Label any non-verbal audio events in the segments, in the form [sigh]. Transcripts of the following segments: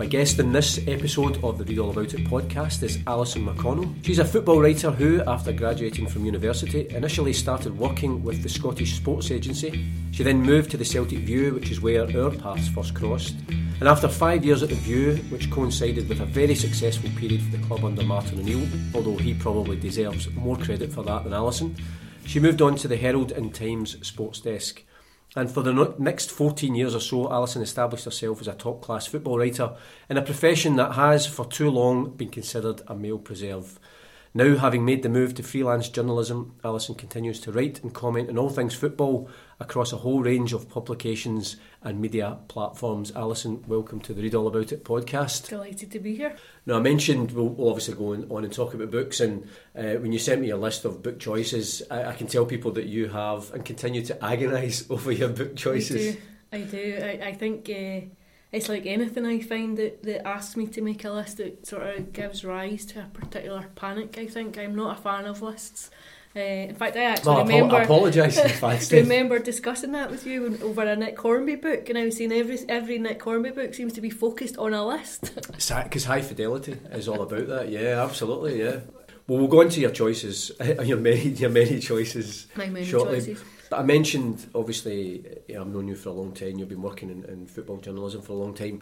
My guest in this episode of the Read All About It podcast is Alison McConnell. She's a football writer who, after graduating from university, initially started working with the Scottish Sports Agency. She then moved to the Celtic View, which is where our paths first crossed. And after five years at the View, which coincided with a very successful period for the club under Martin O'Neill, although he probably deserves more credit for that than Alison, she moved on to the Herald and Times sports desk. And for the next 14 years or so, Alison established herself as a top class football writer in a profession that has, for too long, been considered a male preserve. Now, having made the move to freelance journalism, Alison continues to write and comment on all things football across a whole range of publications and media platforms. Alison, welcome to the Read All About It podcast. Delighted to be here. Now, I mentioned we'll, obviously go on and talk about books, and uh, when you sent me a list of book choices, I, I, can tell people that you have and continue to agonise [laughs] over your book choices. I do. I, do. I, I think. Uh, it's like anything I find that, that asks me to make a list that sort of gives rise to a particular panic. I think I'm not a fan of lists. Uh, in fact, I actually remember. I apologise. I remember discussing that with you over a Nick Hornby book, and I was saying every every Nick Hornby book seems to be focused on a list. [laughs] Because high fidelity is all about that. Yeah, absolutely. Yeah. Well, we'll go into your choices, [laughs] your many, your many choices My many shortly. Choices. I mentioned, obviously, I've known you for a long time. You've been working in, in football journalism for a long time,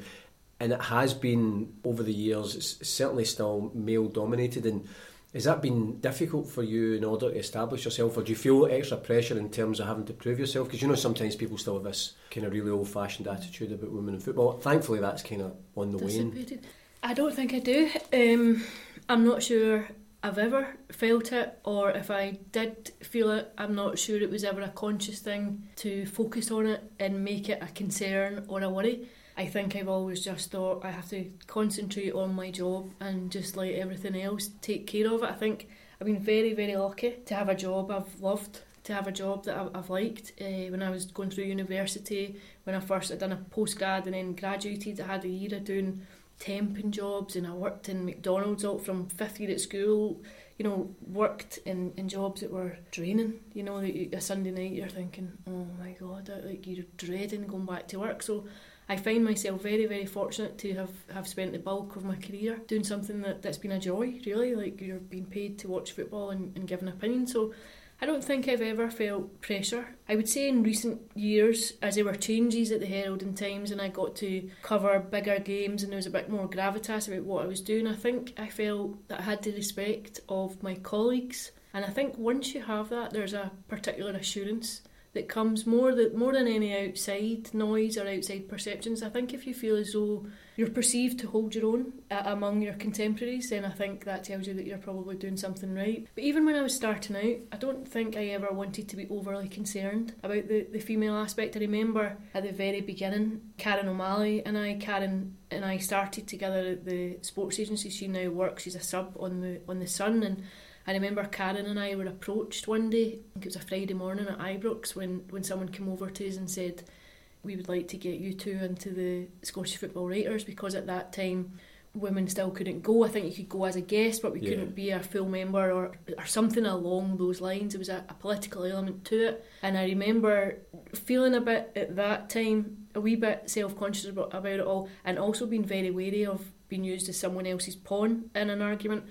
and it has been over the years. It's certainly still male dominated, and has that been difficult for you in order to establish yourself, or do you feel extra pressure in terms of having to prove yourself? Because you know sometimes people still have this kind of really old-fashioned attitude about women in football. Thankfully, that's kind of on the wane. I don't think I do. Um, I'm not sure I've ever felt it, or if I did feel it, I'm not sure it was ever a conscious thing to focus on it and make it a concern or a worry. I think I've always just thought I have to concentrate on my job and just let everything else take care of it. I think I've been very, very lucky to have a job I've loved, to have a job that I've liked. Uh, when I was going through university, when I first had done a postgrad and then graduated, I had a year of doing temping jobs and I worked in McDonald's all from fifth year at school you know worked in, in jobs that were draining you know a Sunday night you're thinking oh my god like you're dreading going back to work so I find myself very very fortunate to have, have spent the bulk of my career doing something that, that's been a joy really like you're being paid to watch football and, and give an opinion so I don't think I've ever felt pressure. I would say in recent years, as there were changes at the Herald and Times and I got to cover bigger games and there was a bit more gravitas about what I was doing, I think I felt that I had the respect of my colleagues. And I think once you have that, there's a particular assurance that comes more that more than any outside noise or outside perceptions. I think if you feel as though you're perceived to hold your own uh, among your contemporaries, then I think that tells you that you're probably doing something right. But even when I was starting out, I don't think I ever wanted to be overly concerned about the, the female aspect. I remember at the very beginning, Karen O'Malley and I, Karen and I started together at the sports agency. She now works, she's a sub on the on the Sun and I remember Karen and I were approached one day, I think it was a Friday morning at Ibrox, when, when someone came over to us and said, We would like to get you two into the Scottish Football Writers because at that time women still couldn't go. I think you could go as a guest, but we yeah. couldn't be a full member or, or something along those lines. There was a, a political element to it. And I remember feeling a bit at that time, a wee bit self conscious about, about it all, and also being very wary of being used as someone else's pawn in an argument.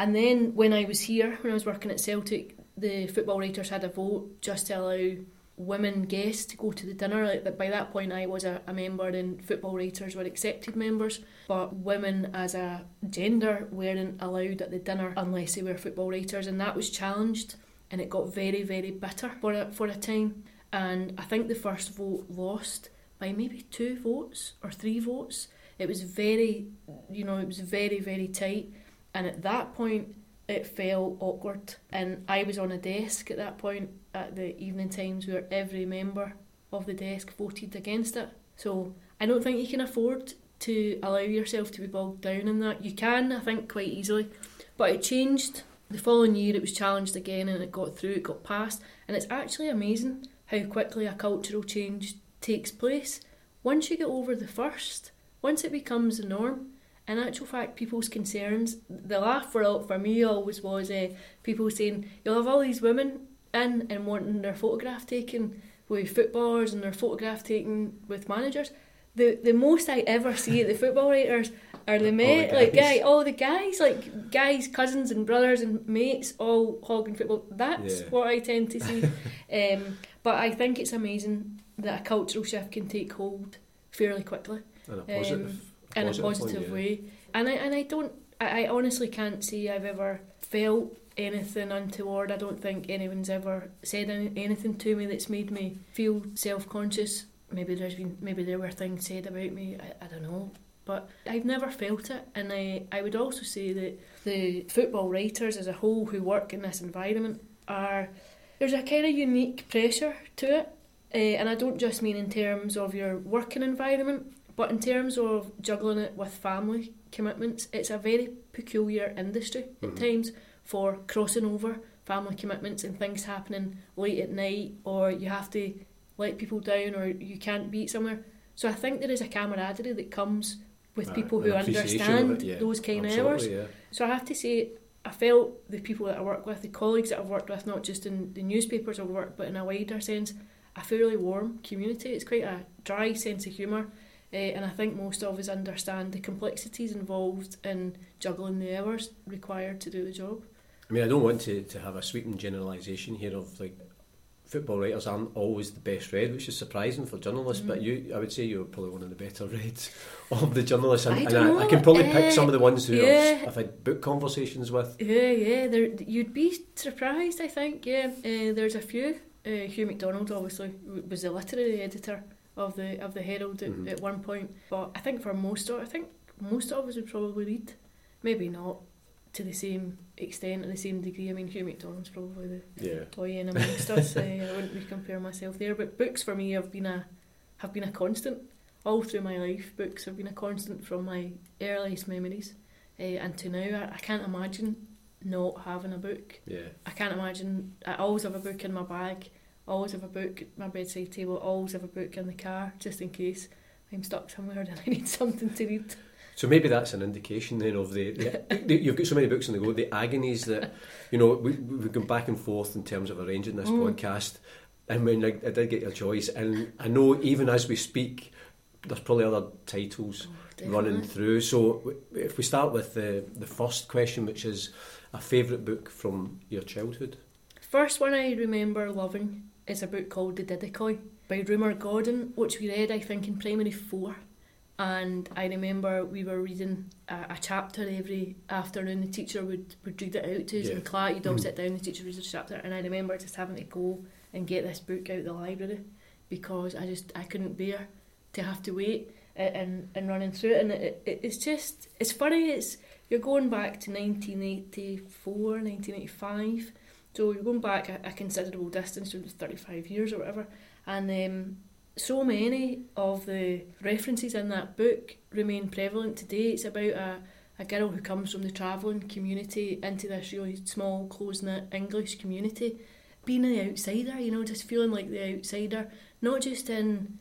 And then when I was here, when I was working at Celtic, the football writers had a vote just to allow women guests to go to the dinner. Like by that point, I was a, a member, and football writers were accepted members, but women as a gender weren't allowed at the dinner unless they were football writers, and that was challenged, and it got very, very bitter for a, for a time. And I think the first vote lost by maybe two votes or three votes. It was very, you know, it was very, very tight. And at that point, it felt awkward. And I was on a desk at that point at the evening times where every member of the desk voted against it. So I don't think you can afford to allow yourself to be bogged down in that. You can, I think, quite easily, But it changed. The following year, it was challenged again, and it got through. It got passed, and it's actually amazing how quickly a cultural change takes place. Once you get over the first, once it becomes the norm, in actual fact, people's concerns, the laugh for, for me always was uh, people saying, you'll have all these women in and wanting their photograph taken with footballers and their photograph taken with managers. The the most I ever see at the football writers are the men, like guy, all the guys, like guys, cousins and brothers and mates, all hogging football. That's yeah. what I tend to see. [laughs] um, but I think it's amazing that a cultural shift can take hold fairly quickly. In a positive, um, in a positive point, yeah. way. And I and I don't I, I honestly can't say I've ever felt anything untoward. I don't think anyone's ever said any, anything to me that's made me feel self conscious. Maybe there's been maybe there were things said about me. I, I don't know. But I've never felt it, and I, I would also say that the football writers as a whole who work in this environment are there's a kind of unique pressure to it, uh, and I don't just mean in terms of your working environment, but in terms of juggling it with family commitments, it's a very peculiar industry mm-hmm. at times for crossing over family commitments and things happening late at night, or you have to let people down, or you can't be somewhere. So I think there is a camaraderie that comes with people who understand yeah. those kind Absolutely, of hours. Yeah. So I have to say, I felt the people that I work with, the colleagues that I've worked with, not just in the newspapers I've worked, but in a wider sense, a fairly warm community. It's quite a dry sense of humour. Uh, and I think most of us understand the complexities involved in juggling the hours required to do the job. I mean, I don't want to, to have a sweeping generalisation here of like football writers aren't always the best read, which is surprising for journalists. Mm. But you, I would say you're probably one of the better [laughs] reads of the journalists, and I, and I, I can probably uh, pick some of the ones who yeah. I've, I've, had book conversations with. Yeah, yeah, there, you'd be surprised. I think, yeah, uh, there's a few. Uh, Hugh McDonald obviously was the literary editor of the of the Herald at, mm-hmm. at one point. But I think for most of I think most of us would probably read. Maybe not to the same extent and the same degree. I mean, Hugh McDonald's probably the yeah. toy in amongst us. Uh, I wouldn't be compare myself there. But books for me have been a have been a constant all through my life. Books have been a constant from my earliest memories uh, and to now. I, I can't imagine not having a book. Yeah. I can't imagine. I always have a book in my bag always have a book at my bedside table, always have a book in the car just in case I'm stuck somewhere [laughs] and I need something to read. So maybe that's an indication then of the, the, [laughs] you've got so many books on the go, the agonies that you know we we've gone back and forth in terms of arranging this mm. podcast. And when I, I, did get your choice, and I know even as we speak, there's probably other titles oh, running through. So if we start with the the first question, which is a favourite book from your childhood. First one I remember loving is a book called The Diddakoi by Rumer Godden, which we read, I think, in primary four. And I remember we were reading a, a chapter every afternoon. The teacher would, would read it out to us yeah. in class. You'd all mm. sit down, the teacher reads a chapter. And I remember just having to go and get this book out of the library because I just I couldn't bear to have to wait and, and running through it. And it, it, it's just, it's funny, it's you're going back to 1984, 1985 so you're going back a, a considerable distance, 35 years or whatever, and um, so many of the references in that book remain prevalent today. It's about a, a girl who comes from the travelling community into this really small, close knit English community, being the outsider, you know, just feeling like the outsider, not just in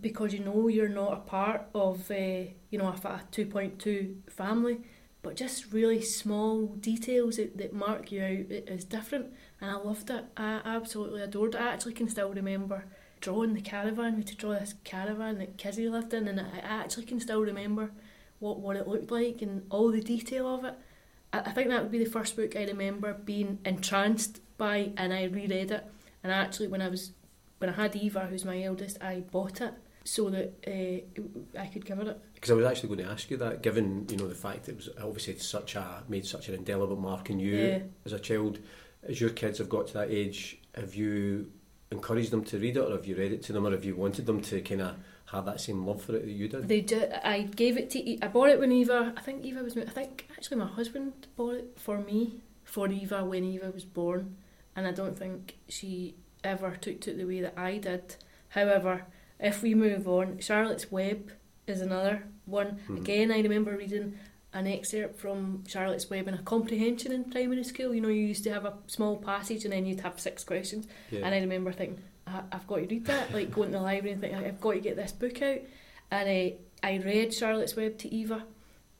because you know you're not a part of, uh, you know, a, a 2.2 family, but just really small details that, that mark you out as different. And I loved it. I absolutely adored it. I actually can still remember drawing the caravan. We had to draw this caravan that Kizzy lived in and I actually can still remember what, what it looked like and all the detail of it. I, I think that would be the first book I remember being entranced by and I reread it. And actually when I was when I had Eva who's my eldest I bought it so that uh, I could give her it because I was actually going to ask you that, given you know the fact it was obviously such a made such an indelible mark in you yeah. as a child. As your kids have got to that age, have you encouraged them to read it, or have you read it to them, or have you wanted them to kind of have that same love for it that you did? They did. I gave it to. I bought it when Eva. I think Eva was. I think actually my husband bought it for me for Eva when Eva was born, and I don't think she ever took to it the way that I did. However, if we move on, Charlotte's Web is another one. Mm-hmm. Again, I remember reading an excerpt from Charlotte's Web in a comprehension in primary school. You know, you used to have a small passage and then you'd have six questions. Yeah. And I remember thinking, I- I've got to read that. Like going to the library and thinking, I've got to get this book out. And uh, I read Charlotte's Web to Eva.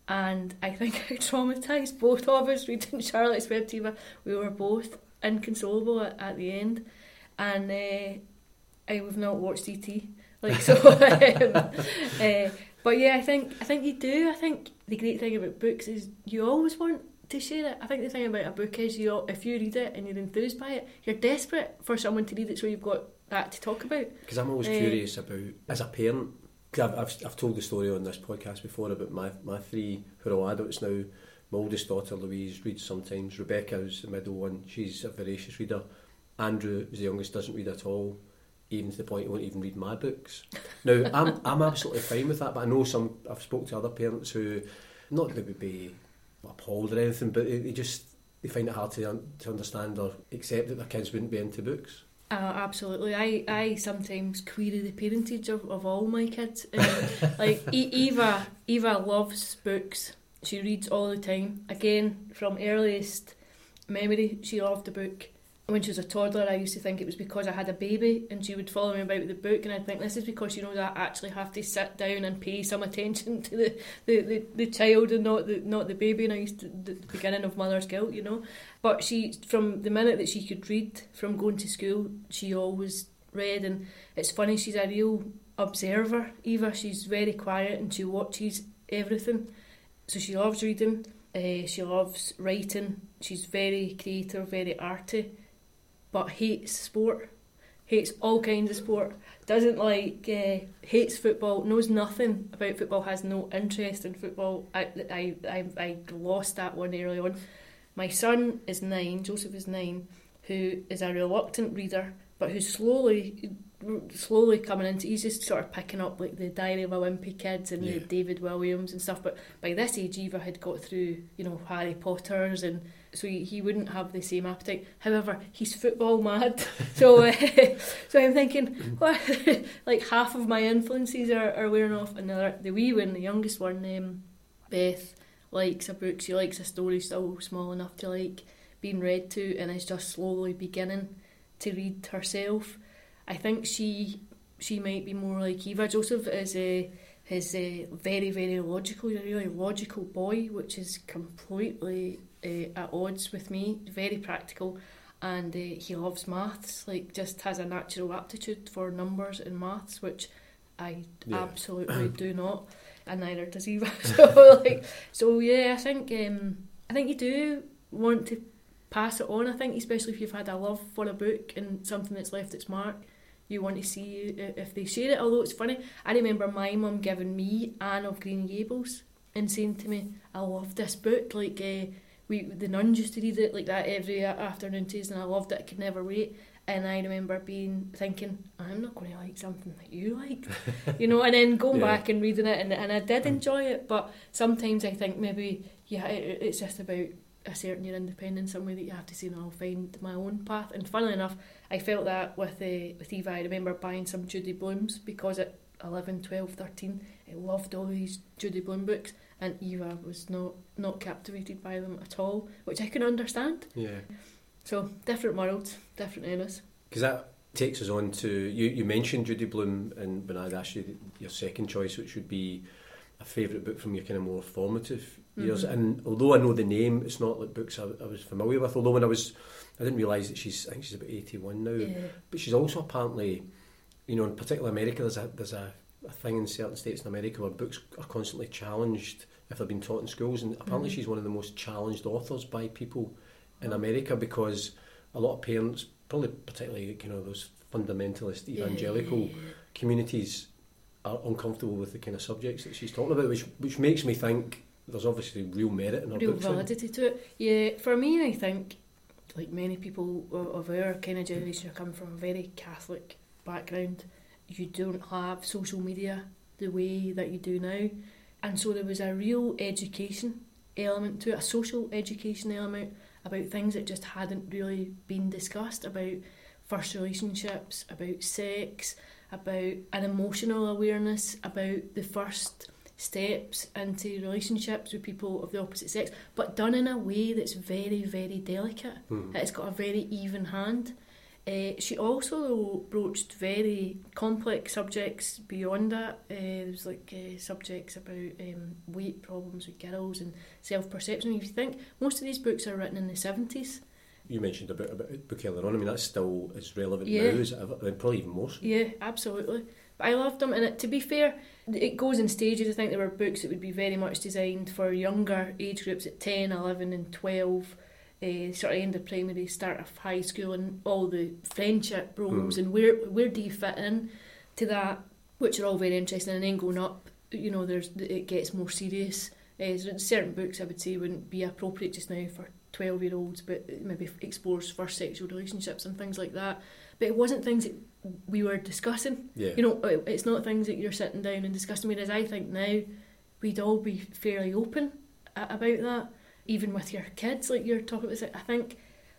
And I think [laughs] I traumatised both of us reading [laughs] Charlotte's Web to Eva. We were both inconsolable at, at the end. And uh, I have not watched ET. Like so, uh, [laughs] but yeah, I think I think you do. I think the great thing about books is you always want to share it. I think the thing about a book is you if you read it and you're enthused by it, you're desperate for someone to read it so you've got that to talk about. Because I'm always Eh. curious about, as a parent, 'cause I've, I've, I've told the story on this podcast before about my, my three who are all adults now. My oldest daughter, Louise, reads sometimes. Rebecca is the middle one. She's a voracious reader. Andrew is the youngest, doesn't read at all, even to the point he won't even read my books. Now, I'm, I'm absolutely fine with that, but I know some, I've spoke to other parents who, not that would be appalled or anything, but they, they just, they find it hard to, to understand or accept that their kids wouldn't be into books. Uh, absolutely. I, I sometimes query the parentage of, of all my kids. [laughs] Like Eva, Eva loves books. She reads all the time. Again, from earliest memory, she loved a book. When she was a toddler, I used to think it was because I had a baby, and she would follow me about with the book, and I'd think this is because you know that I actually have to sit down and pay some attention [laughs] to the, the, the, the child and not the not the baby. And I used to the beginning of mother's guilt, you know. But she, from the minute that she could read, from going to school, she always read. And it's funny, she's a real observer, Eva. She's very quiet and she watches everything. So she loves reading, uh, she loves writing, she's very creative, very arty, but hates sport, hates all kinds of sport. Doesn't like, uh, hates football, knows nothing about football, has no interest in football. I, I, I, I lost that one early on. My son is nine, Joseph is nine, who is a reluctant reader, but who's slowly, slowly coming into. He's just sort of picking up like the Diary of a Wimpy Kids and Yeah. the David Walliams and stuff. But by this age, Eva had got through, you know, Harry Potter's, and so he, he wouldn't have the same appetite. However, he's football mad, [laughs] so uh, [laughs] so I'm thinking, what? [laughs] like half of my influences are, are wearing off, and the, the wee one, the youngest one, um, Beth likes a book. She likes a story still small enough to like being read to, and is just slowly beginning to read herself. I think she she might be more like Eva. Joseph is a is a very very logical. He's a really logical boy, which is completely uh, at odds with me. Very practical, and uh, he loves maths. Like just has a natural aptitude for numbers and maths, which I Yeah. absolutely [clears throat] do not, and neither does he. [laughs] so like so yeah, I think um, I think you do want to pass it on. I think especially if you've had a love for a book and something that's left its mark, you want to see if they share it. Although it's funny, I remember my mum giving me Anne of Green Gables and saying to me, "I love this book." Like uh, we the nuns used to read it like that every afternoon teas, and I loved it. I could never wait. And I remember being thinking, I'm not going to like something that you like, [laughs] you know. And then going Yeah. back and reading it, and and I did enjoy it. But sometimes I think maybe yeah, it, it's just about asserting your independence. Some way that you have to say, no, I'll find my own path. And funnily enough, I felt that with uh, with Eva. I remember buying some Judy Blumes because at 11, 12, 13, I loved all these Judy Blume books, and Eva was not not captivated by them at all, which I can understand. Yeah. So different worlds, different eras. Because that takes us on to you. You mentioned Judy Blume, and when I'd asked you your second choice, which would be a favourite book from your kind of more formative years. Mhm. And although I know the name, it's not like books I, I was familiar with. Although when I was, I didn't realise that she's. I think she's about eighty-one now. Yeah. But she's also apparently, you know, in particular America, there's a there's a, a thing in certain states in America where books are constantly challenged if they've been taught in schools, and apparently Mhm. she's one of the most challenged authors by people in. America because a lot of parents, probably particularly you know those fundamentalist evangelical Yeah. communities, are uncomfortable with the kind of subjects that she's talking about, which which makes me think there's obviously real merit in her real books. validity to it. Yeah, for me, I think, like many people of, of our kind of generation who come from a very Catholic background, you don't have social media the way that you do now. And so there was a real education element to it, a social education element about things that just hadn't really been discussed about first relationships, about sex, about an emotional awareness, about the first steps into relationships with people of the opposite sex, but done in a way that's very, very delicate. Mm. It's got a very even hand. Uh, she also broached very complex subjects beyond that. Uh, there was like uh, subjects about um, weight problems with girls and self perception. If you think most of these books are written in the seventies, You mentioned about about book earlier on. I mean, that's still as relevant Yeah. now as probably even more. So. yeah, absolutely. But I loved them, and it, to be fair, it goes in stages. I think there were books that would be very much designed for younger age groups at 10, 11 and 12, uh, sort of end of primary, start of high school, and all the friendship roles, Mm. and where where do you fit in to that, which are all very interesting, and then going up, you know, there's it gets more serious. Uh, certain books I would say wouldn't be appropriate just now for 12 year olds, but maybe explores first sexual relationships and things like that. But it wasn't things that we were discussing. Yeah. You know, it's not things that you're sitting down and discussing. Whereas I think now we'd all be fairly open about that, even with your kids. Like you're talking about, I think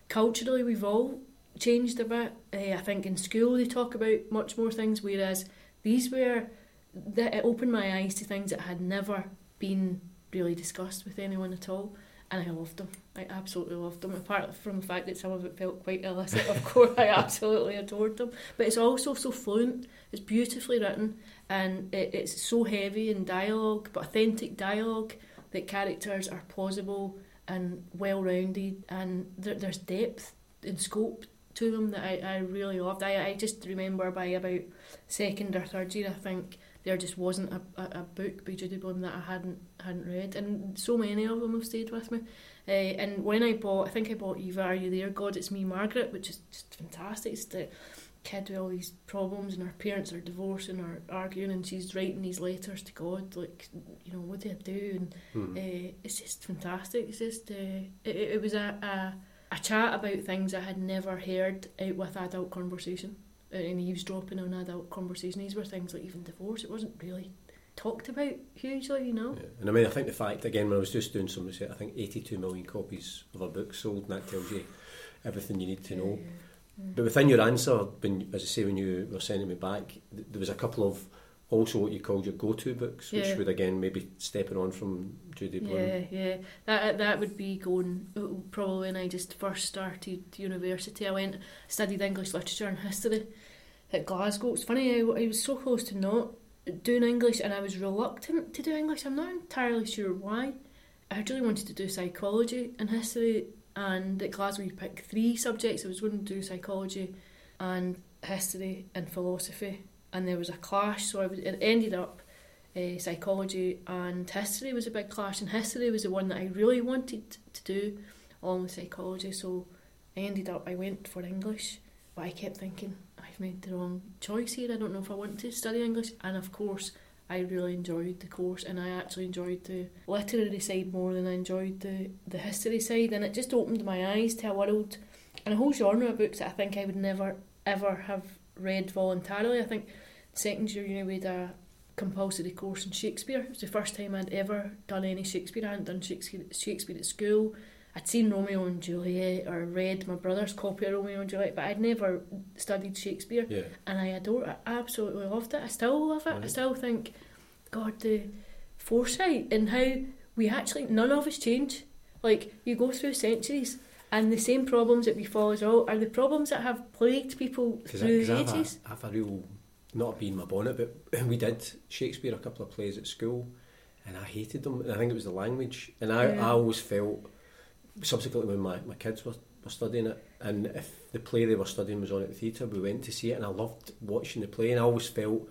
culturally we've all changed a bit. Uh, I think in school they talk about much more things, whereas these were that it opened my eyes to things that had never been really discussed with anyone at all. And I loved them. I absolutely loved them. Apart from the fact that some of it felt quite illicit, of [laughs] course, I absolutely adored them. But it's also so fluent. It's beautifully written, and it, it's so heavy in dialogue, but authentic dialogue. That characters are plausible and well-rounded, and there, there's depth and scope to them that I, I really loved. I, I just remember by about second or third year, I think there just wasn't a, a, a book by Judy Blume that I hadn't hadn't read, and so many of them have stayed with me. Uh, and when I bought, I think I bought Eva, Are You There, God, It's Me, Margaret, which is just fantastic. It's the kid with all these problems, and her parents are divorcing or arguing, and she's writing these letters to God, like, you know, what do I do? And Hmm. uh, it's just fantastic. It's just, uh, it, it was a, a, a chat about things I had never heard out with adult conversation and eavesdropping on adult conversation. These were things like even divorce. It wasn't really talked about hugely, you know. Yeah. And I mean, I think the fact again, when I was just doing some research, I think 82 million copies of a book sold, and that tells you everything you need to know. But within your answer, when, as I say, when you were sending me back, th- there was a couple of also what you called your go-to books, which Yeah. would again maybe stepping on from Judy Blume. Yeah, yeah. That that would be going uh, probably when I just first started university. I went studied English literature and history at Glasgow. It's funny. I, I was so close to not doing English, and I was reluctant to do English. I'm not entirely sure why. I really wanted to do psychology and history, and at Glasgow you pick three subjects. I was going to do psychology, and history and philosophy, and there was a clash. So I was, it ended up uh, psychology and history was a big clash, and history was the one that I really wanted to do along with psychology. So I ended up, I went for English, but I kept thinking, I've made the wrong choice here. I don't know if I want to study English. And of course, I really enjoyed the course, and I actually enjoyed the literary side more than I enjoyed the, the history side. And it just opened my eyes to a world and a whole genre of books that I think I would never ever have read voluntarily. I think second year uni we had a compulsory course in Shakespeare. It was the first time I'd ever done any Shakespeare. I hadn't done Shakespeare, Shakespeare at school. I'd seen Romeo and Juliet or read my brother's copy of Romeo and Juliet, but I'd never studied Shakespeare. Yeah. And I adore it. I absolutely loved it. I still love it. I still think, God, the foresight and how we actually, none of us change. Like, you go through centuries and the same problems that befall us all are the problems that have plagued people through the I've, ages. a- I've a real, not being my bonnet, but [clears throat] we did Shakespeare a couple of plays at school, and I hated them. I think it was the language, and I, Yeah. I always felt, subsequently when my, my kids were, were studying it, and if the play they were studying was on at the theatre, we went to see it, and I loved watching the play, and I always felt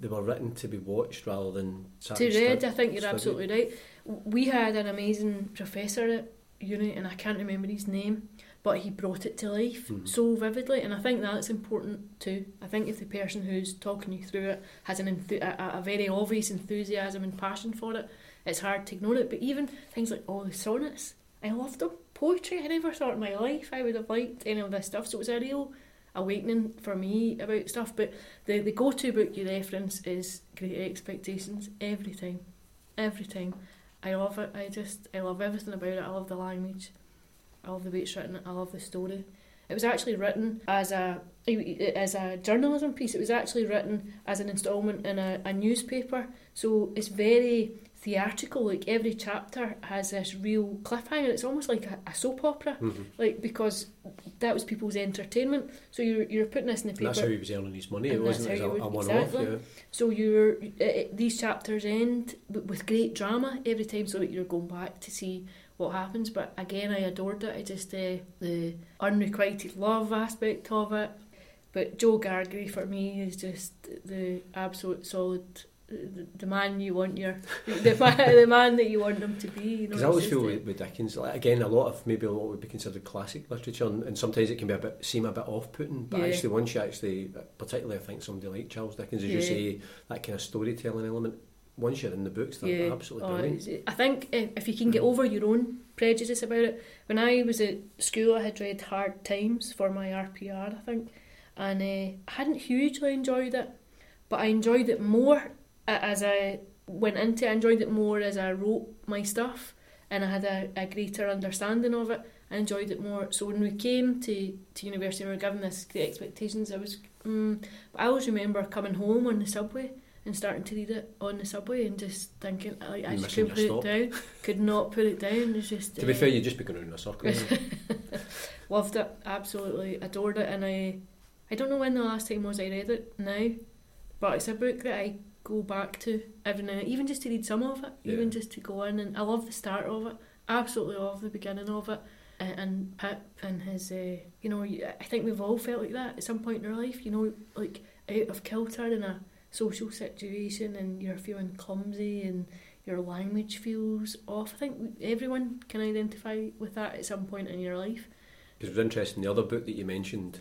they were written to be watched rather than To read, stu- I think you're studied. absolutely right. We had an amazing professor at uni, and I can't remember his name, but he brought it to life Mhm. so vividly, and I think that's important too. I think if the person who's talking you through it has an enthu- a, a very obvious enthusiasm and passion for it, it's hard to ignore it. But even things like all the sonnets, I loved them. Poetry, I never thought in my life I would have liked any of this stuff, so it was a real awakening for me about stuff. But the, the go to book you reference is Great Expectations every time. Every time. I love it. I just, I love everything about it. I love the language. I love the way it's written. I love the story. It was actually written as a as a journalism piece. It was actually written as an instalment in a, a newspaper, so it's very theatrical. Like every chapter has this real cliffhanger. It's almost like a, a soap opera, Mm-hmm. like because that was people's entertainment. So you're you're putting this in the And paper. that's how he was earning his money. It wasn't a, a would- one-off. Yeah. So you're it, it, these chapters end with, with great drama every time, so that you're going back to see what happens. But again, I adored it. I just uh, the unrequited love aspect of it. But Joe Gargery for me is just the absolute solid. The, the man you want your the man, [laughs] the man that you want them to be. You know, Because I always feel with, with Dickens, like, again, a lot of maybe what would be considered classic literature, and, and sometimes it can be a bit seem a bit off-putting. But Yeah. actually, once you actually, particularly, I think somebody like Charles Dickens, as you Yeah. say, that kind of storytelling element. Once you're in the books, they're Yeah. absolutely Oh, brilliant. I think if, if you can get over your own prejudice about it. When I was at school, I had read Hard Times for my RPR, I think, and uh, I hadn't hugely enjoyed it, but I enjoyed it more as I went into it. I enjoyed it more as I wrote my stuff, and I had a, a greater understanding of it. I enjoyed it more. So when we came to, to university and we were given this great expectations, I was. But I always remember coming home on the subway and starting to read it on the subway and just thinking, I, I just couldn't put it down. Could not put it down. It's just. To be uh, fair, you'd just be going around in a circle. [laughs] loved it, absolutely adored it, and I, I don't know when the last time was I read it now, but it's a book that I go back to every now, even just to read some of it, even just to go in, and I love the start of it, absolutely love the beginning of it, and, and Pip and his, uh, you know, I think we've all felt like that at some point in our life, you know, like out of kilter in a social situation, and you're feeling clumsy and. Your language feels off. I think everyone can identify with that at some point in your life. Because it was interesting, the other book that you mentioned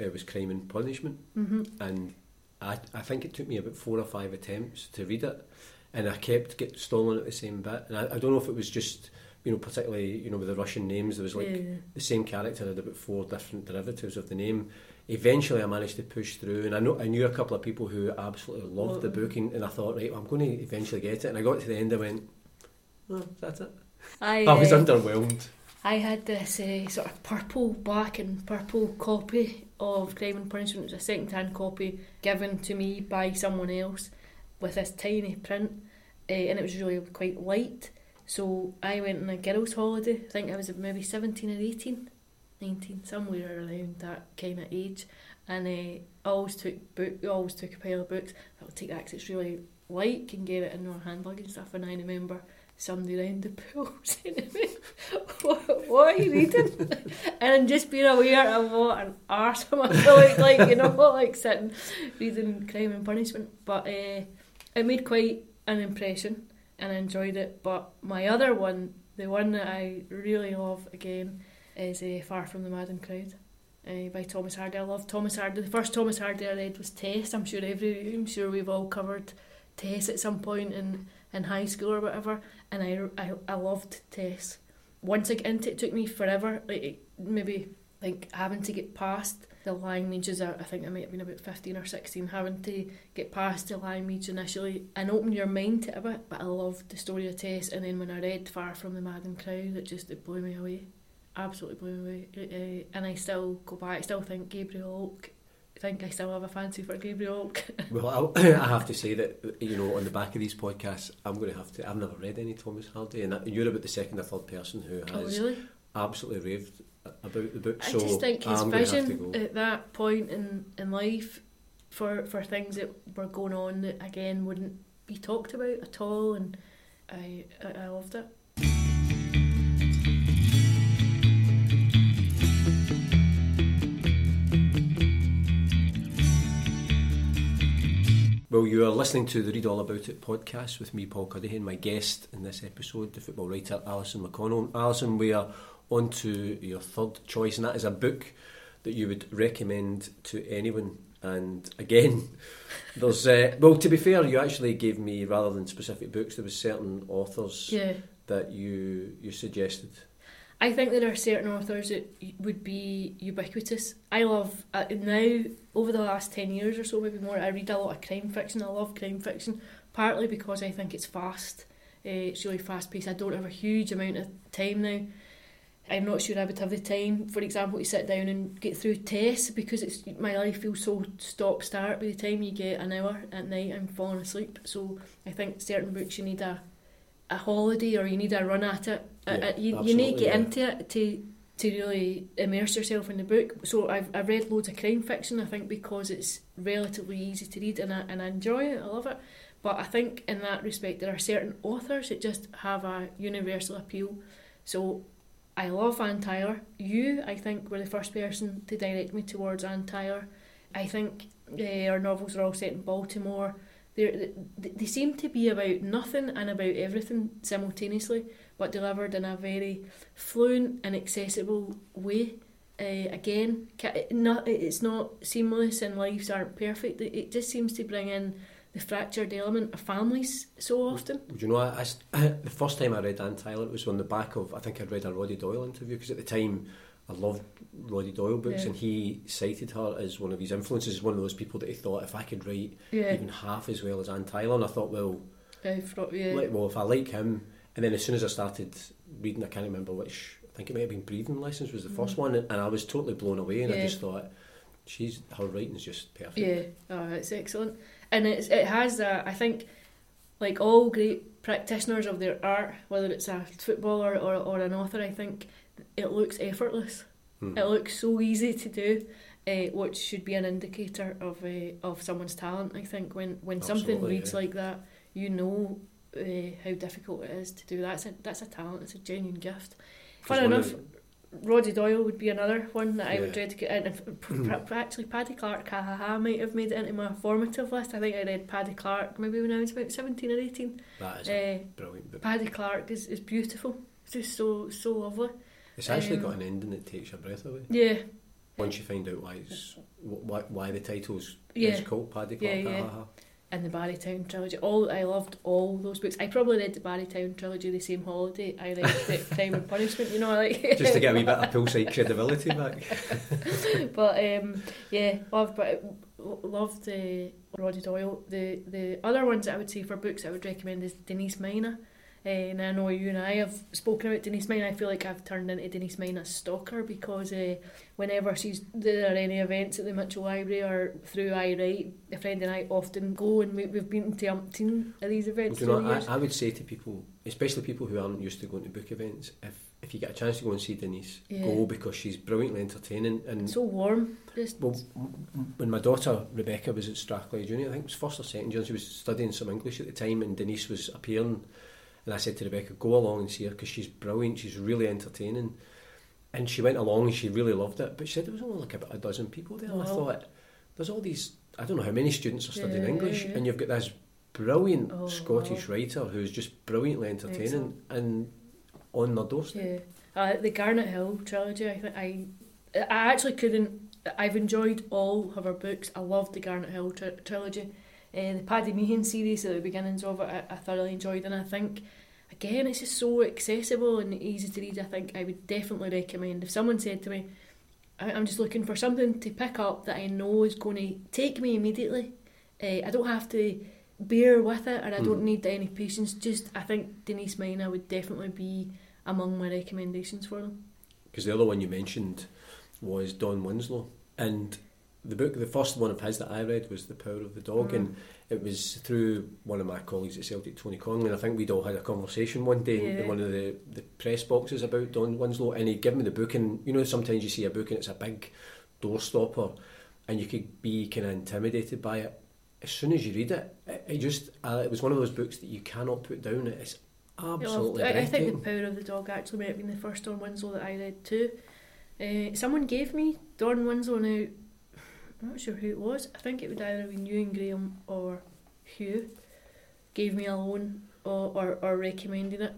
uh, was Crime and Punishment, hmm and I, I think it took me about four or five attempts to read it, and I kept get stalling at the same bit. And I, I don't know if it was just, you know, particularly, you know, with the Russian names, there was like yeah. the same character had about four different derivatives of the name. Eventually, I managed to push through, and I know I knew a couple of people who absolutely loved the book, and, and I thought, right, well, I'm going to eventually get it. And I got to the end, I went, oh, that's it. I, [laughs] I was uh, underwhelmed. I had this uh, sort of purple, black, and purple copy of Crime and Punishment. Was a second-hand copy given to me by someone else with this tiny print, uh, and it was really quite light. So I went on a girls' holiday. I think I was maybe seventeen or 18, 19, somewhere around that kind of age. And uh, I always took book, I always took a pile of books. I'll take that 'cause it's really light, can get it in our hand luggage and stuff. And I remember somebody round the pool saying to me, what, what are you reading? and just being aware of what an arse I have looked like, you know, [laughs] like sitting reading Crime and Punishment. But uh, it made quite an impression and I enjoyed it. But my other one, the one that I really love again, is uh, Far From the Madding Crowd. Uh, by Thomas Hardy. I love Thomas Hardy. The first Thomas Hardy I read was Tess. I'm sure every I'm sure we've all covered Tess at some point in, in high school or whatever. And I, I, I loved Tess. Once I into it, it took me forever. Like maybe like having to get past the languages. I think I might have been about fifteen or sixteen. Having to get past the language initially and open your mind to it a bit. But I loved the story of Tess. And then when I read Far From the Madding Crowd, it just it blew me away. Absolutely blew me away. Uh, and I still go back. I still think Gabriel Oak. I think I still have a fancy for Gabriel Oak. [laughs] Well, I, [clears throat] I have to say that you know on the back of these podcasts, I'm going to have to. I've never read any Thomas Hardy, and that, you're about the second or third person who oh has really? absolutely raved about the book. I so just think his I'm gonna have to vision at that point in, in life for for things that were going on that again wouldn't be talked about at all, and I I, I loved it. Well, you are listening to the Read All About It podcast with me, Paul Cuddihy, my guest in this episode, the football writer Alison McConnell. Alison, we are on to your third choice, and that is a book that you would recommend to anyone. And again, [laughs] there's uh, well, to be fair, you actually gave me rather than specific books, there was certain authors Yeah, that you you suggested. I think there are certain authors that would be ubiquitous. I love uh, now over the last ten years or so, maybe more. I read a lot of crime fiction. I love crime fiction, partly because I think it's fast. Uh, it's really fast paced. I don't have a huge amount of time now. I'm not sure I would have the time, for example, to sit down and get through tests because it's my life feels so stop start. By the time you get an hour at night, I'm falling asleep. So I think certain books you need a a holiday or you need a run at it. Yeah, Uh, you, you need to get yeah. into it to to really immerse yourself in the book. So I've I've read loads of crime fiction. I think because it's relatively easy to read and I and I enjoy it. I love it. But I think in that respect, there are certain authors that just have a universal appeal. So I love Anne Tyler. You, I think, were the first person to direct me towards Anne Tyler. I think uh, our novels are all set in Baltimore. They they seem to be about nothing and about everything simultaneously, but delivered in a very fluent and accessible way. Uh, again, not, it's not seamless and lives aren't perfect. It, it just seems to bring in the fractured element of families so often. Do you know, I, I [coughs] the first time I read Anne Tyler, it was on the back of, I think I'd read a Roddy Doyle interview, because at the time I loved Roddy Doyle books, Yeah. and he cited her as one of his influences, one of those people that he thought, if I could write Yeah, even half as well as Anne Tyler, and I thought, well, yeah. like, well, if I like him, and then as soon as I started reading, I can't remember which, I think it may have been Breathing Lessons was the first Mhm. one, and I was totally blown away, and I just thought, she's her writing's just perfect. Yeah, oh, it's excellent, and it's, it has i think, like all great practitioners of their art, whether it's a footballer or, or an author, I think it looks effortless. Hmm. It looks so easy to do, uh, which should be an indicator of uh, of someone's talent. I think when when something reads yeah. like that, you know uh, how difficult it is to do that. That's a, that's a talent. It's a genuine gift. Fun enough, Roddy Doyle would be another one that I would Yeah. read to get in. If, pr- actually, Paddy Clarke, ha might have made it into my formative list. I think I read Paddy Clarke maybe when I was about 17 or 18. That is a Uh, brilliant book. Paddy Clarke is, is beautiful. It's just so so lovely. It's actually um, got an ending that takes your breath away. Yeah, Once you find out why it's why, why the title's Yeah. is called Paddy Clarke. Yeah, yeah. ha, ha. and the Barrytown trilogy. All I loved all those books. I probably read the Barrytown trilogy the same holiday I read [laughs] the Crime and Punishment. You know, like Just to get a wee bit of [laughs] poolside credibility back. [laughs] but um, yeah, loved but loved uh, Roddy Doyle. The the other ones that I would say for books I would recommend is Denise Mina. Uh, and I know you and I have spoken about Denise Mina. I feel like I've turned into Denise Mina's stalker because uh, whenever she's there are any events at the Mitchell Library or through Aye Write, a friend and I often go and we, we've been to umpteen of these events you know. I, I would say to people, especially people who aren't used to going to book events, if if you get a chance to go and see Denise, Yeah. go because she's brilliantly entertaining. And so warm, just well, when my daughter Rebecca was at Strathclyde Junior, I think it was first or second year, she was studying some English at the time, and Denise was appearing, and I said to Rebecca, "Go along and see her because she's brilliant. She's really entertaining." And she went along and she really loved it. But she said there was only like about a dozen people there. And I thought, there's all these, I don't know how many students are studying Yeah, English, yeah, yeah. and you've got this brilliant Oh, Scottish writer who's just brilliantly entertaining Excellent. and on their doorstep. Yeah, uh, the Garnet Hill trilogy. I think I, I actually couldn't. I've enjoyed all of her books. I loved the Garnet Hill tri- trilogy. Uh, the Paddy Meehan series at the beginnings of it, I, I thoroughly enjoyed, and I think again it's just so accessible and easy to read. I think I would definitely recommend if someone said to me, I- "I'm just looking for something to pick up that I know is going to take me immediately. Uh, I don't have to." bear with it and I don't Mhm. need any patience just I think Denise Mina would definitely be among my recommendations for them. Because the other one you mentioned was Don Winslow, and the book, the first one of his that I read was The Power of the Dog, Mm. and it was through one of my colleagues at Celtic, Tony Conley, and I think we'd all had a conversation one day in one of the, the press boxes about Don Winslow, and he'd given me the book, and you know sometimes you see a book and it's a big doorstopper, and you could be kind of intimidated by it. As soon as you read it, it, it just uh, it was one of those books that you cannot put down. It's absolutely I, I think. The Power of the Dog actually might have been the first Don Winslow that I read too. Uh, someone gave me Don Winslow now. I'm not sure who it was. I think it would either be Ewan Graham or Hugh. Gave me a loan or, or, or recommended it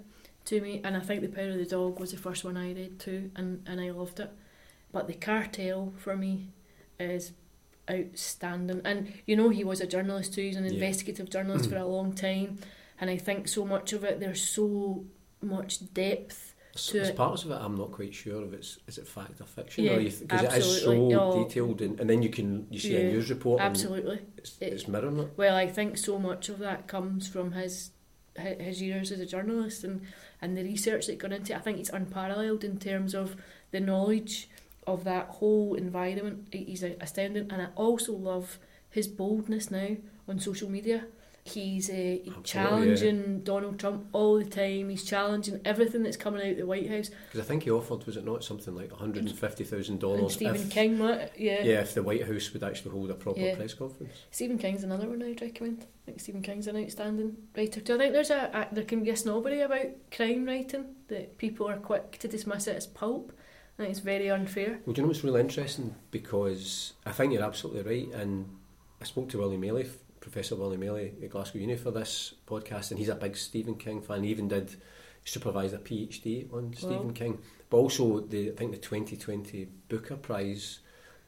to me, and I think The Power of the Dog was the first one I read too, and, and I loved it. But The Cartel for me is outstanding. And you know, he was a journalist too, he's an Yeah. investigative journalist mm. for a long time, and I think so much of it, there's so much depth to it. parts of it I'm not quite sure if it's is it fact or fiction Yeah, or because it is so. Oh. detailed and, and then you can you see a Yeah, news report Absolutely. it's, It- it's mirroring it. Well, I think so much of that comes from his his years as a journalist and, and the research that gone into it. I think it's unparalleled in terms of the knowledge of that whole environment. He's astounding, and I also love his boldness now on social media. He's uh, challenging Donald Trump all the time. He's challenging everything that's coming out of the White House. Because I think he offered, was it not something like $150,000 Stephen if, King, might- yeah. yeah, if the White House would actually hold a proper Yeah. press conference. Stephen King's another one I'd recommend. I think Stephen King's an outstanding writer too. I think there's a, a there can be a snobbery about crime writing that people are quick to dismiss it as pulp. I think it's very unfair. Well, do you know what's really interesting? Because I think you're absolutely right. And I spoke to Willy Maley, Professor Willy Maley at Glasgow Uni for this podcast, and he's a big Stephen King fan. He even did supervise a PhD on Stephen. King. But also, the, I think the 2020 Booker Prize,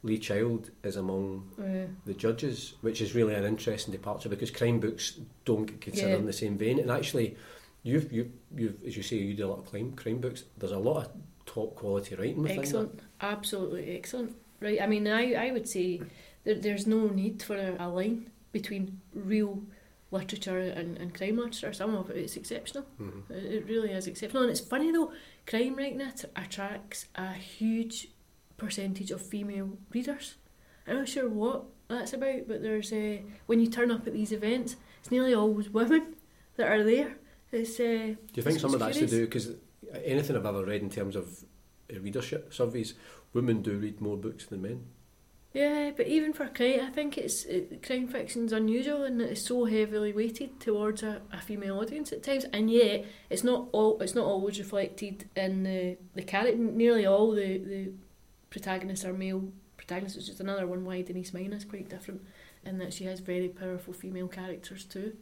Lee Child is among Uh, the judges, which is really an interesting departure because crime books don't get considered Yeah. in the same vein. And actually, you've, you, you've, as you say, you do a lot of crime, crime books. There's a lot of top quality writing within excellent, absolutely excellent. Right, I mean, I I would say there, there's no need for a, a line between real literature and, and crime literature. Some of it is exceptional. that. hmm It it really is exceptional. And it's funny though, crime writing att- attracts a huge percentage of female readers. I'm not sure what that's about, but there's a when you turn up at these events, it's nearly always women that are there. It's uh, Do you think some of that's to do because anything I've ever read in terms of uh, readership surveys, women do read more books than men. Yeah, but even for crime, I think it's it, crime fiction's unusual and it's so heavily weighted towards a, a female audience at times, and yet it's not all it's not always reflected in the the character. Nearly all the the protagonists are male protagonists, which is another one why Denise Mina is quite different in that she has very powerful female characters too.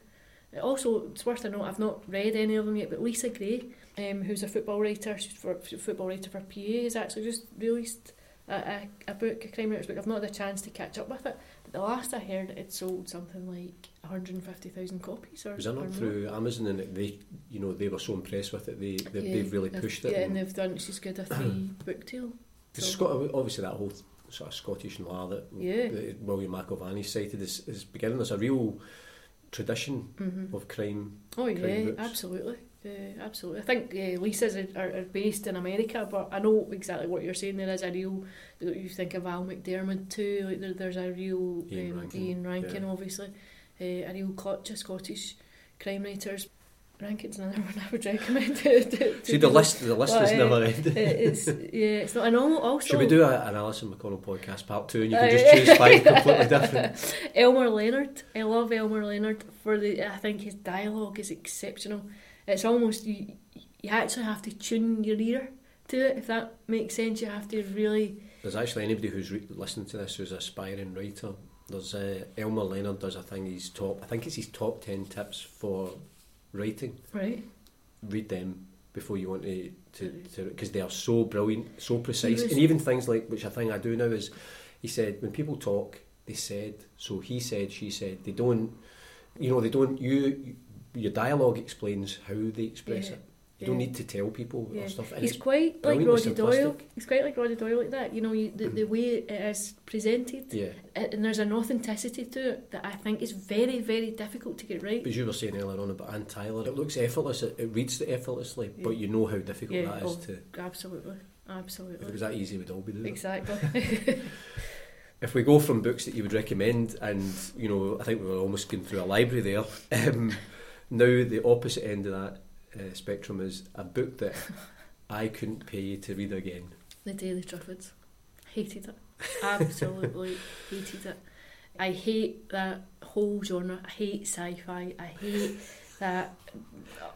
Uh, Also, it's worth a note, I've not read any of them yet, but Lisa Gray, um, who's a football writer, she's for, football writer for PA, has actually just released a, a, a book, a crime writer's book. I've not had a chance to catch up with it, but the last I heard, it sold something like 150,000 copies. Or, Was that not more. through Amazon and they, you know, they were so impressed with it, they, they, Yeah, they've really they've- pushed it. Yeah, and and- they've done, she's got a free [clears throat] book deal. It's So- obviously that whole sort of Scottish noir that, Yeah. that William McIlvanney cited is, is beginning. There's a real tradition hmm of crime. Oh crime yeah, books. absolutely, yeah, absolutely. I think uh, Lisa's are, are, are based in America, but I know exactly what you're saying. There is a real. You think of Val McDermid too. Like there, there's a real Ian um, Rankin, Ian Rankin, yeah. obviously, uh, a real clutch of Scottish crime writers. Rankin's another [laughs] one I would recommend. To, to, See, the list, the list is uh, never ending. it's yeah, it's not. And al- also, Should we do a, an Alison McConnell podcast part two and you can Uh, just choose five [laughs] completely different? Elmore Leonard. I love Elmore Leonard for the. I think his dialogue is exceptional. It's almost you. You actually have to tune your ear to it. If that makes sense, you have to really. There's actually anybody who's re- listening to this who's an aspiring writer. There's uh, Elmore Leonard does a thing. He's top. I think it's his top ten tips for writing. Right. Read them before you want to to because they are so brilliant, so precise, was- and even things like which I think I do now is he said when people talk they said so he said she said they don't you know they don't you your dialogue explains how they express Yeah, it. You don't need to tell people Yeah. or stuff. And He's it's quite like Roddy Doyle. He's quite like Roddy Doyle like that. You know, you, the the way it is presented, yeah. and there's an authenticity to it that I think is very very difficult to get right. As you were saying earlier on about Anne Tyler, it looks effortless, it, it reads the effortlessly, Yeah. but you know how difficult Yeah, that is oh, to. Absolutely, absolutely. If it was that easy, we'd all be doing it. exactly. [laughs] [laughs] If we go from books that you would recommend, and you know, I think we were almost going through a library there. [laughs] Um, now the opposite end of that uh, spectrum is a book that [laughs] I couldn't pay to read again. The Daily Triffids. Hated it. [laughs] Absolutely hated it. I hate that whole genre. I hate sci-fi. I hate that.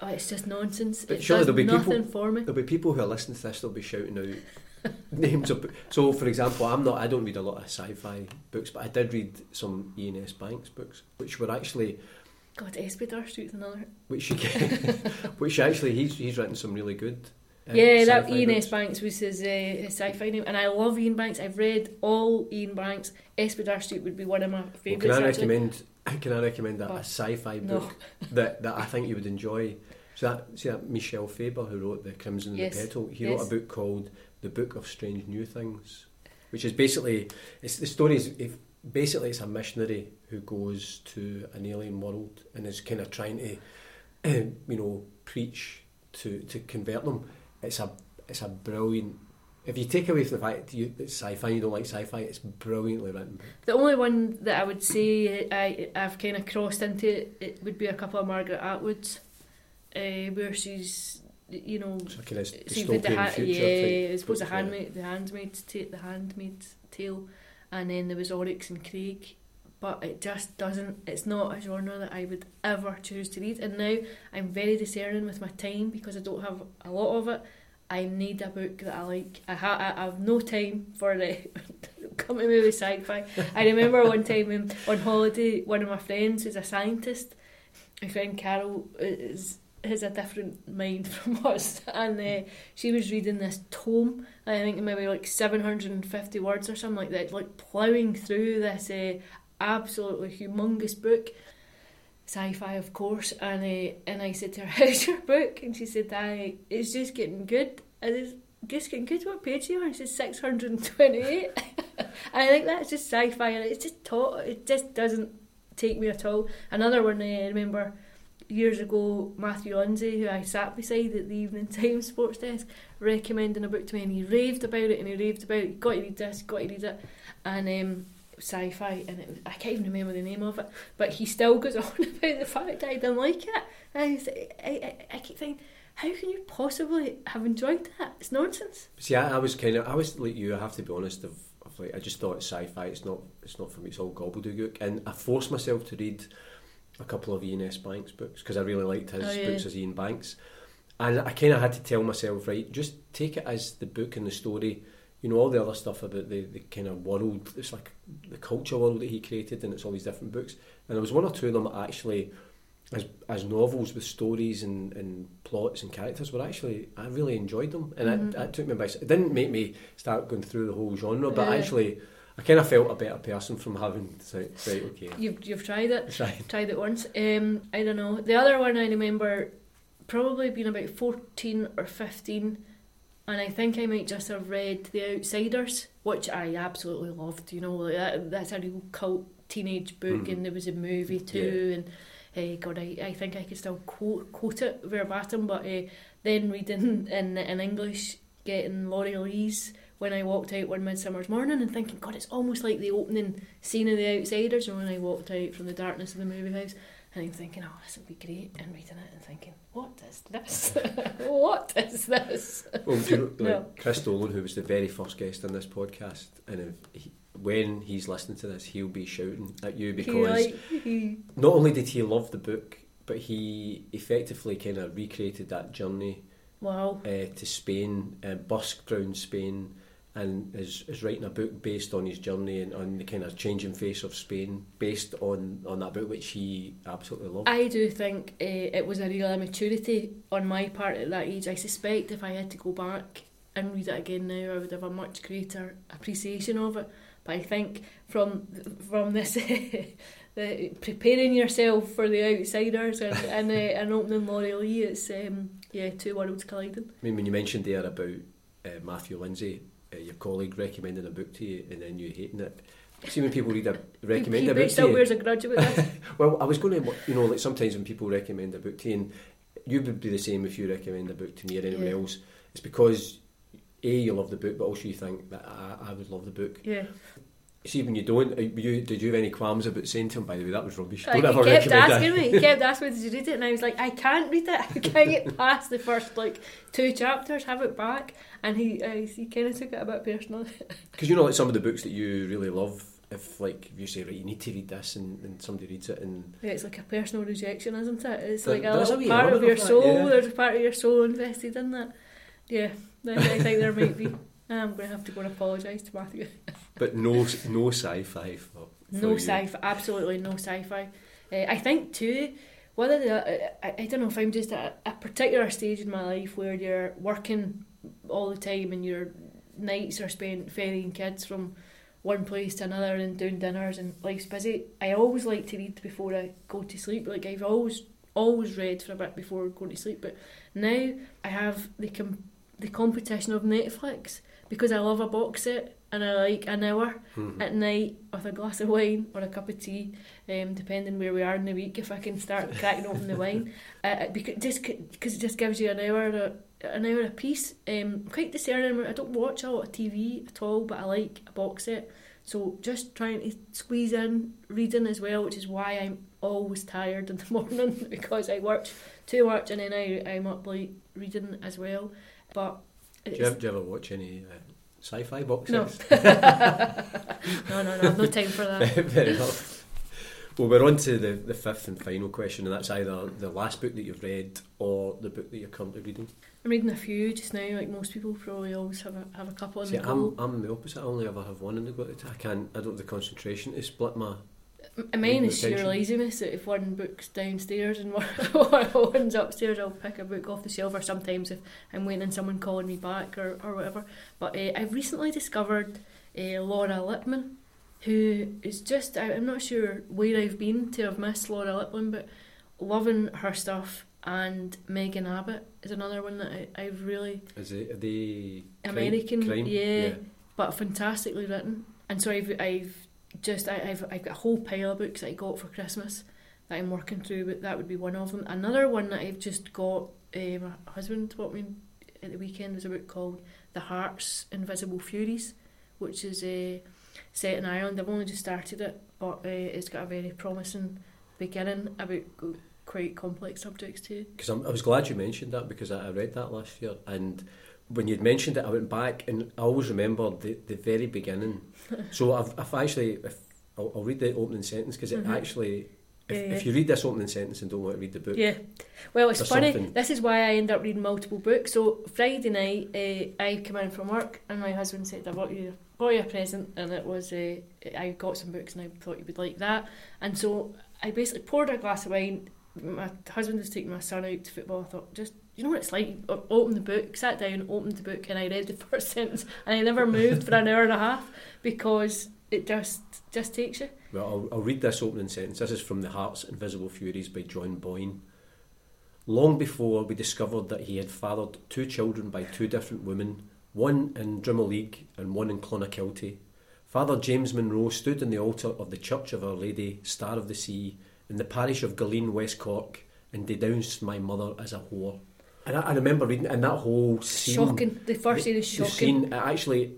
oh, it's just nonsense. But it surely there'll be nothing people- for me. There'll be people who are listening to this. They'll be shouting out [laughs] names of. So, for example, I'm not. I don't read a lot of sci-fi books, but I did read some Iain M. Banks books, which were actually God, Espedair Street's another. which [laughs] which actually he's he's written some really good. uh, yeah, that Ian books. S. Banks was his, uh, his sci-fi name, and I love Iain Banks. I've read all Iain Banks. Espedair Street would be one of my Well, favourites. can I actually. recommend? [laughs] Can I recommend that Oh, a sci-fi no. book that, that I think you would enjoy? So that see that Michel Faber who wrote the Crimson and the Petal. He wrote a book called The Book of Strange New Things, which is basically it's the story is if basically it's a missionary who goes to an alien world and is kind of trying to [clears throat] you know, preach to to convert them. It's a it's a brilliant. If you take away from the fact that you, it's sci-fi, you don't like sci-fi. It's brilliantly written. The only one that I would say I I've kind of crossed into it would be a couple of Margaret Atwood's, uh, where she's you know So kind of the, ha- yeah, I suppose the handmaid, the handmaid's ta- the handmaid's tale, and then there was Oryx and Crake, but it just doesn't. It's not a genre that I would ever choose to read. And now I'm very discerning with my time because I don't have a lot of it. I need a book that I like. I, ha- I have no time for the come to me with sci-fi. I remember one time on holiday, one of my friends who's a scientist. My friend Carol uh, is has a different mind [laughs] from us, and uh, she was reading this tome. I think maybe like seven hundred and fifty words or something like that, like ploughing through this uh, absolutely humongous book, sci-fi of course. And uh, and I said to her, [laughs] "How's your book?" And she said, "I it's just getting good." And it's just getting good. What page are you on? Said six hundred and twenty-eight. [laughs] I think that's just sci-fi, and it's just taught. It just doesn't take me at all. Another one uh, I remember years ago, Matthew Lindsay, who I sat beside at the Evening Times sports desk, recommending a book to me, and he raved about it, and he raved about it. Got to read this, got to read it, and um, sci-fi, and was, I can't even remember the name of it, but he still goes [laughs] on about the fact that I didn't like it, and I, I, I, I keep thinking. How can you possibly have enjoyed that? It's nonsense. See, I, I was kind of, I was like you. I have to be honest. Of like, I just thought it's sci-fi. It's not, it's not for me. It's all gobbledygook. And I forced myself to read a couple of Iain M. Banks books because I really liked his Oh, yeah. books as Iain Banks. And I kind of had to tell myself, right, just take it as the book and the story. You know, all the other stuff about the, the kind of world. It's like the culture world that he created, and it's all these different books. And there was one or two of them actually, as as novels with stories and, and plots and characters, were actually I really enjoyed them, and Mhm. it, it took me by. It didn't make me start going through the whole genre, but Yeah. actually, I kind of felt a better person from having to say, right, okay, You've you've tried it. right. [laughs] tried it once. Um, I don't know. The other one I remember probably being about 14 or 15 and I think I might just have read The Outsiders, which I absolutely loved, you know, like that, that's a real cult teenage book Mhm. and there was a movie too and uh, God, I, I think I could still quote, quote it verbatim, but uh, then reading in, in English, getting Laurie Lee's when I walked out one midsummer's morning and thinking, God, it's almost like the opening scene of The Outsiders, and when I walked out from the darkness of the movie house, and I'm thinking, oh, this would be great, and reading it and thinking, what is this? [laughs] what is this? Well, you know, [laughs] like. Chris Dolan, who was the very first guest on this podcast, and if he, when he's listening to this, he'll be shouting at you He, because like, he, not only did he love the book, but he effectively kind of recreated that journey wow. uh, to Spain, uh, Busk Brown, Spain, and is, is writing a book based on his journey and on the kind of changing face of Spain, based on, on that book, which he absolutely loved. I do think uh, it was a real immaturity on my part at that age. I suspect if I had to go back and read it again now, I would have a much greater appreciation of it. But I think from from this, [laughs] the preparing yourself for the outsiders and and, uh, and opening Laurie Lee, it's um, yeah, two worlds colliding. I mean, when you mentioned there about uh, Matthew Lindsay, uh, your colleague recommending a book to you and then you hating it. See when people read a [laughs] recommend he a book to you. wears a grudge about this. [laughs] Well, I was going to, you know, like sometimes when people recommend a book to you, and you would be the same if you recommend a book to me or anyone Yeah. else. It's because a you love the book, but also you think that I, I would love the book. yeah. See, when you don't, uh, you did you have any qualms about saying to him? By the way, that was rubbish. Like, Don't he ever kept asking that. me, he kept [laughs] asking me, did you read it? And I was like, I can't read it. [laughs] I can't get past the first like two chapters, have it back. And he uh, he kind of took it a bit personally. [laughs] Because you know, like some of the books that you really love, if like you say right, you need to read this, and, and somebody reads it, and Yeah, it's like a personal rejection, isn't it? It's There- like a a part of your of that, soul. yeah. There's a part of your soul invested in that. Yeah, I, I think there might be. I'm going to have to go and apologise to Matthew. [laughs] but no no sci-fi for, for No you. sci-fi, absolutely no sci-fi. Uh, I think too, whether the, I, I don't know if I'm just at a particular stage in my life where you're working all the time and your nights are spent ferrying kids from one place to another and doing dinners and life's busy. I always like to read before I go to sleep. Like I've always always read for a bit before going to sleep, but now I have the com- the competition of Netflix. Because I love a box set and I like an hour Mhm. at night with a glass of wine or a cup of tea, um, depending where we are in the week. If I can start cracking open the wine, [laughs] uh, because just because it just gives you an hour a, an hour a piece. Um, I'm quite discerning. I don't watch a lot of TV at all, but I like a box set. So just trying to squeeze in reading as well, which is why I'm always tired in the [laughs] morning because I work too much and then I I'm up late reading as well. But Do you, ever, do you ever watch any uh, sci-fi box no, [laughs] no, no, no, I've no time for that. Fair enough. Well, we're on to the, the fifth and final question, and that's either the last book that you've read or the book that you're currently reading. I'm reading a few just now, like most people probably always have a have a couple in See, the go. I'm, I'm the opposite. I only ever have one in the go. I can't. I don't have the concentration to split my. Mine is sheer attention. laziness. That if one book's downstairs and one [laughs] one's upstairs, I'll pick a book off the shelf. Or sometimes if I'm waiting on someone calling me back or, or whatever. But uh, I've recently discovered uh, Laura Lippman, who is just I, I'm not sure where I've been to have missed Laura Lippman, but loving her stuff. And Megan Abbott is another one that I, I've really Is it crime- American, crime? yeah, but fantastically written. And so I've I've just I, I've I've got a whole pile of books that I got for Christmas that I'm working through. But that would be one of them. Another one that I've just got. Uh, my husband bought me at the weekend was a book called The Heart's Invisible Furies, which is uh, set in Ireland. I've only just started it, but uh, it's got a very promising beginning about quite complex subjects too. Because I was glad you mentioned that because I, I read that last year, and when you'd mentioned it, I went back and I always remembered the, the very beginning. So I've, I've actually, if, I'll, I'll read the opening sentence because it Mhm. actually, if, Yeah, if you read this opening sentence and don't want to read the book, Yeah. Well, it's funny. something- This is why I end up reading multiple books. So Friday night, uh, I came in from work, and my husband said, "I bought you, bought you a present," and it was uh, I got some books, and I thought you would like that. And so I basically poured a glass of wine. My husband was taking my son out to football. I thought, just you know what it's like. Open the book, sat down, opened the book, and I read the [laughs] first sentence, and I never moved for an hour and a half because it just just takes you. Well, I'll, I'll read this opening sentence. This is from The Heart's Invisible Furies by John Boyne. Long before we discovered that he had fathered two children by two different women, one in Drimoleague and one in Clonakilty, Father James Monroe stood in the altar of the Church of Our Lady, Star of the Sea, in the parish of Goleen, West Cork, and denounced my mother as a whore. And I, I remember reading, and that whole scene. Shocking. The first scene is the shocking. scene, it actually,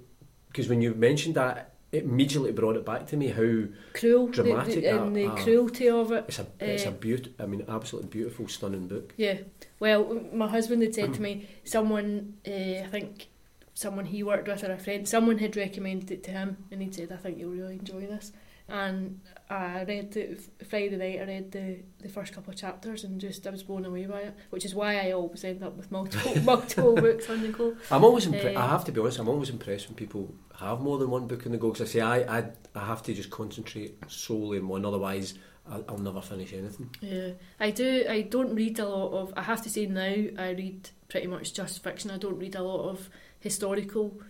because when you mentioned that, it immediately brought it back to me how Cruel. the- dramatic, the, and the ah. cruelty of it. it's a it's a Eh. beaut I mean absolutely beautiful stunning book. Yeah. Well, my husband had said to [clears throat] me, someone, uh, I think someone he worked with or a friend, someone had recommended it to him, and he said, I think you'll really enjoy this. And I read it Friday night. I read the, the first couple of chapters and just I was blown away by it, which is why I always end up with multiple [laughs] multiple books on the go. I'm always impre- Eh. I have to be honest. I'm always impressed when people have more than one book in the go because I say I, I I have to just concentrate solely on one. Otherwise, I'll, I'll never finish anything. Yeah, I do. I don't read a lot of. I have to say now, I read pretty much just fiction. I don't read a lot of historical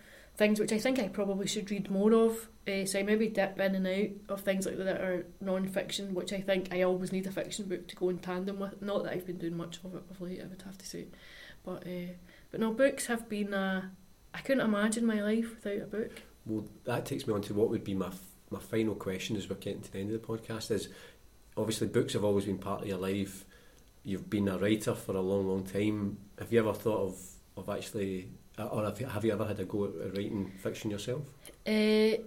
things, which I think I probably should read more of. Uh, so I maybe dip in and out of things like that are non-fiction, which I think I always need a fiction book to go in tandem with. Not that I've been doing much of it of late, I would have to say, but uh, but no, books have been. Uh, I couldn't imagine my life without a book. Well, that takes me on to what would be my f- my final question as we're getting to the end of the podcast. Is obviously books have always been part of your life. You've been a writer for a long, long time. Have you ever thought of of actually, or have you, have you ever had a go at writing fiction yourself? Uh,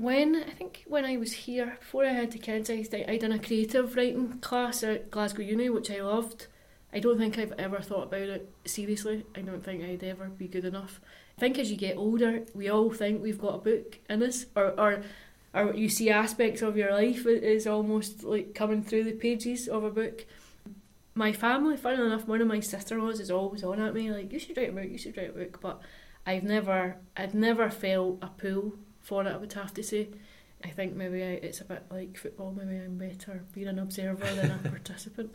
when I think when I was here before I had the kids, I I done a creative writing class at Glasgow Uni, which I loved. I don't think I've ever thought about it seriously. I don't think I'd ever be good enough. I think as you get older, we all think we've got a book in us, or or or you see aspects of your life is almost like coming through the pages of a book. My family, funnily enough, one of my sister-in-laws is always on at me like, "You should write a book. You should write a book." But I've never, I'd never felt a pull for it. I would have to say. I think maybe I, it's a bit like football. Maybe I'm better being an observer than a [laughs] participant.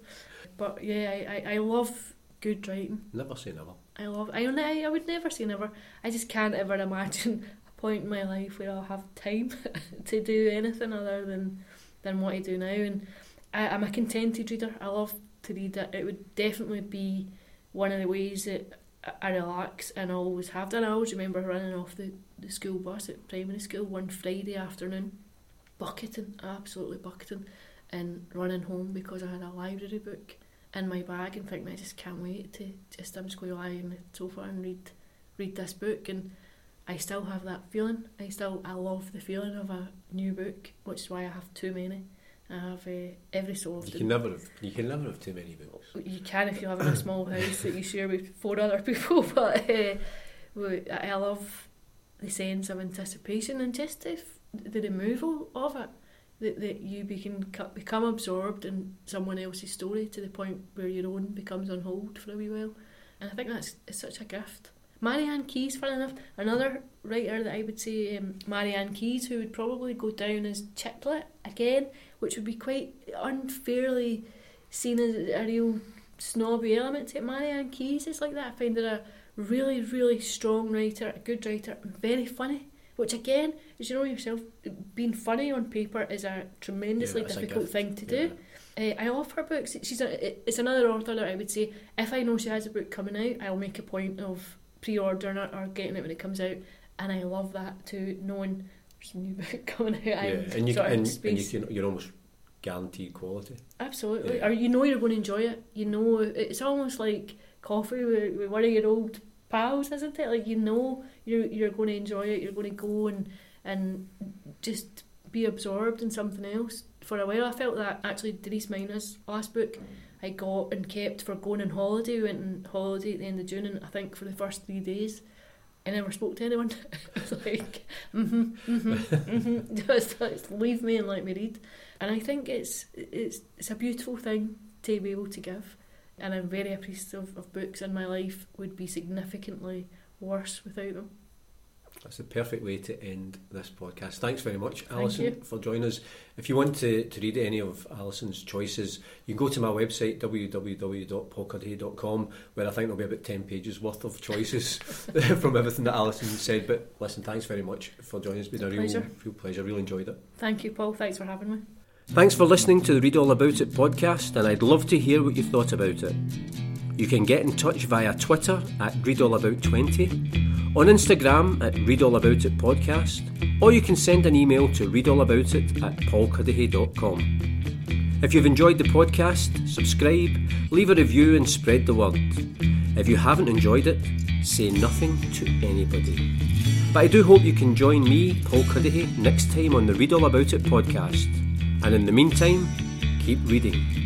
But yeah, I, I, I love good writing. Never say never. I love. I I I would never say never. I just can't ever imagine a point in my life where I'll have time [laughs] to do anything other than than what I do now. And I, I'm a contented reader. I love to read it. It would definitely be one of the ways that I relax and I always have done. I always remember running off the, the school bus at primary school one Friday afternoon, bucketing, absolutely bucketing, and running home because I had a library book in my bag and thinking I just can't wait to just I'm just going to lie on the sofa and read read this book and I still have that feeling. I still I love the feeling of a new book, which is why I have too many. I have uh, every so often. You can never have. You can never have too many books. You can if you live in a small house that you share with four other people. [laughs] But uh, I love the sense of anticipation and just the, the removal of it. That, that you become become absorbed in someone else's story to the point where your own becomes on hold for a wee while, and I think that's it's such a gift. Marianne Keyes, fun enough, another writer that I would say, um, Marianne Keyes, who would probably go down as chick lit again, which would be quite unfairly seen as a real snobby element to it. Marianne Keyes is like that. I find her a really, really strong writer, a good writer, and very funny. Which again, as you know yourself, being funny on paper is a tremendously yeah, difficult thing to do. Yeah. Uh, I offer books. She's a, it's another author that I would say if I know she has a book coming out, I'll make a point of pre-ordering it or getting it when it comes out. And I love that too, knowing there's a new [laughs] book coming out. Yeah, and you, and, and you can, you're almost guaranteed quality. Absolutely, yeah. or you know you're going to enjoy it. You know, it's almost like coffee with, with one of your old pals, isn't it? Like you know you're you're going to enjoy it. You're going to go and and just be absorbed in something else. For a while, I felt that actually Denise Mina's last book. I got and kept for going on holiday. We went on holiday at the end of June, and I think for the first three days, I never spoke to anyone. [laughs] it was like, mm-hmm, mm-hmm, mm-hmm. [laughs] Just leave me and let me read. And I think it's it's it's a beautiful thing to be able to give. And I'm very appreciative of books in my life would be significantly worse without them. That's the perfect way to end this podcast. Thanks very much, Alison, for joining us. If you want to, to read any of Alison's choices, you can go to my website, www.paulcuddihy.com, where I think there'll be about 10 pages worth of choices [laughs] [laughs] from everything that Alison said. But listen, thanks very much for joining us. It's been a, a real, real pleasure. Really enjoyed it. Thank you, Paul. Thanks for having me. Thanks for listening to the Read All About It podcast, and I'd love to hear what you thought about it. You can get in touch via Twitter at ReadAllAbout20, on Instagram at ReadAllAboutIt podcast, or you can send an email to readallaboutit at paulcuddihy.com. If you've enjoyed the podcast, subscribe, leave a review, and spread the word. If you haven't enjoyed it, say nothing to anybody. But I do hope you can join me, Paul Cuddihy, next time on the Read All About It podcast. And in the meantime, keep reading.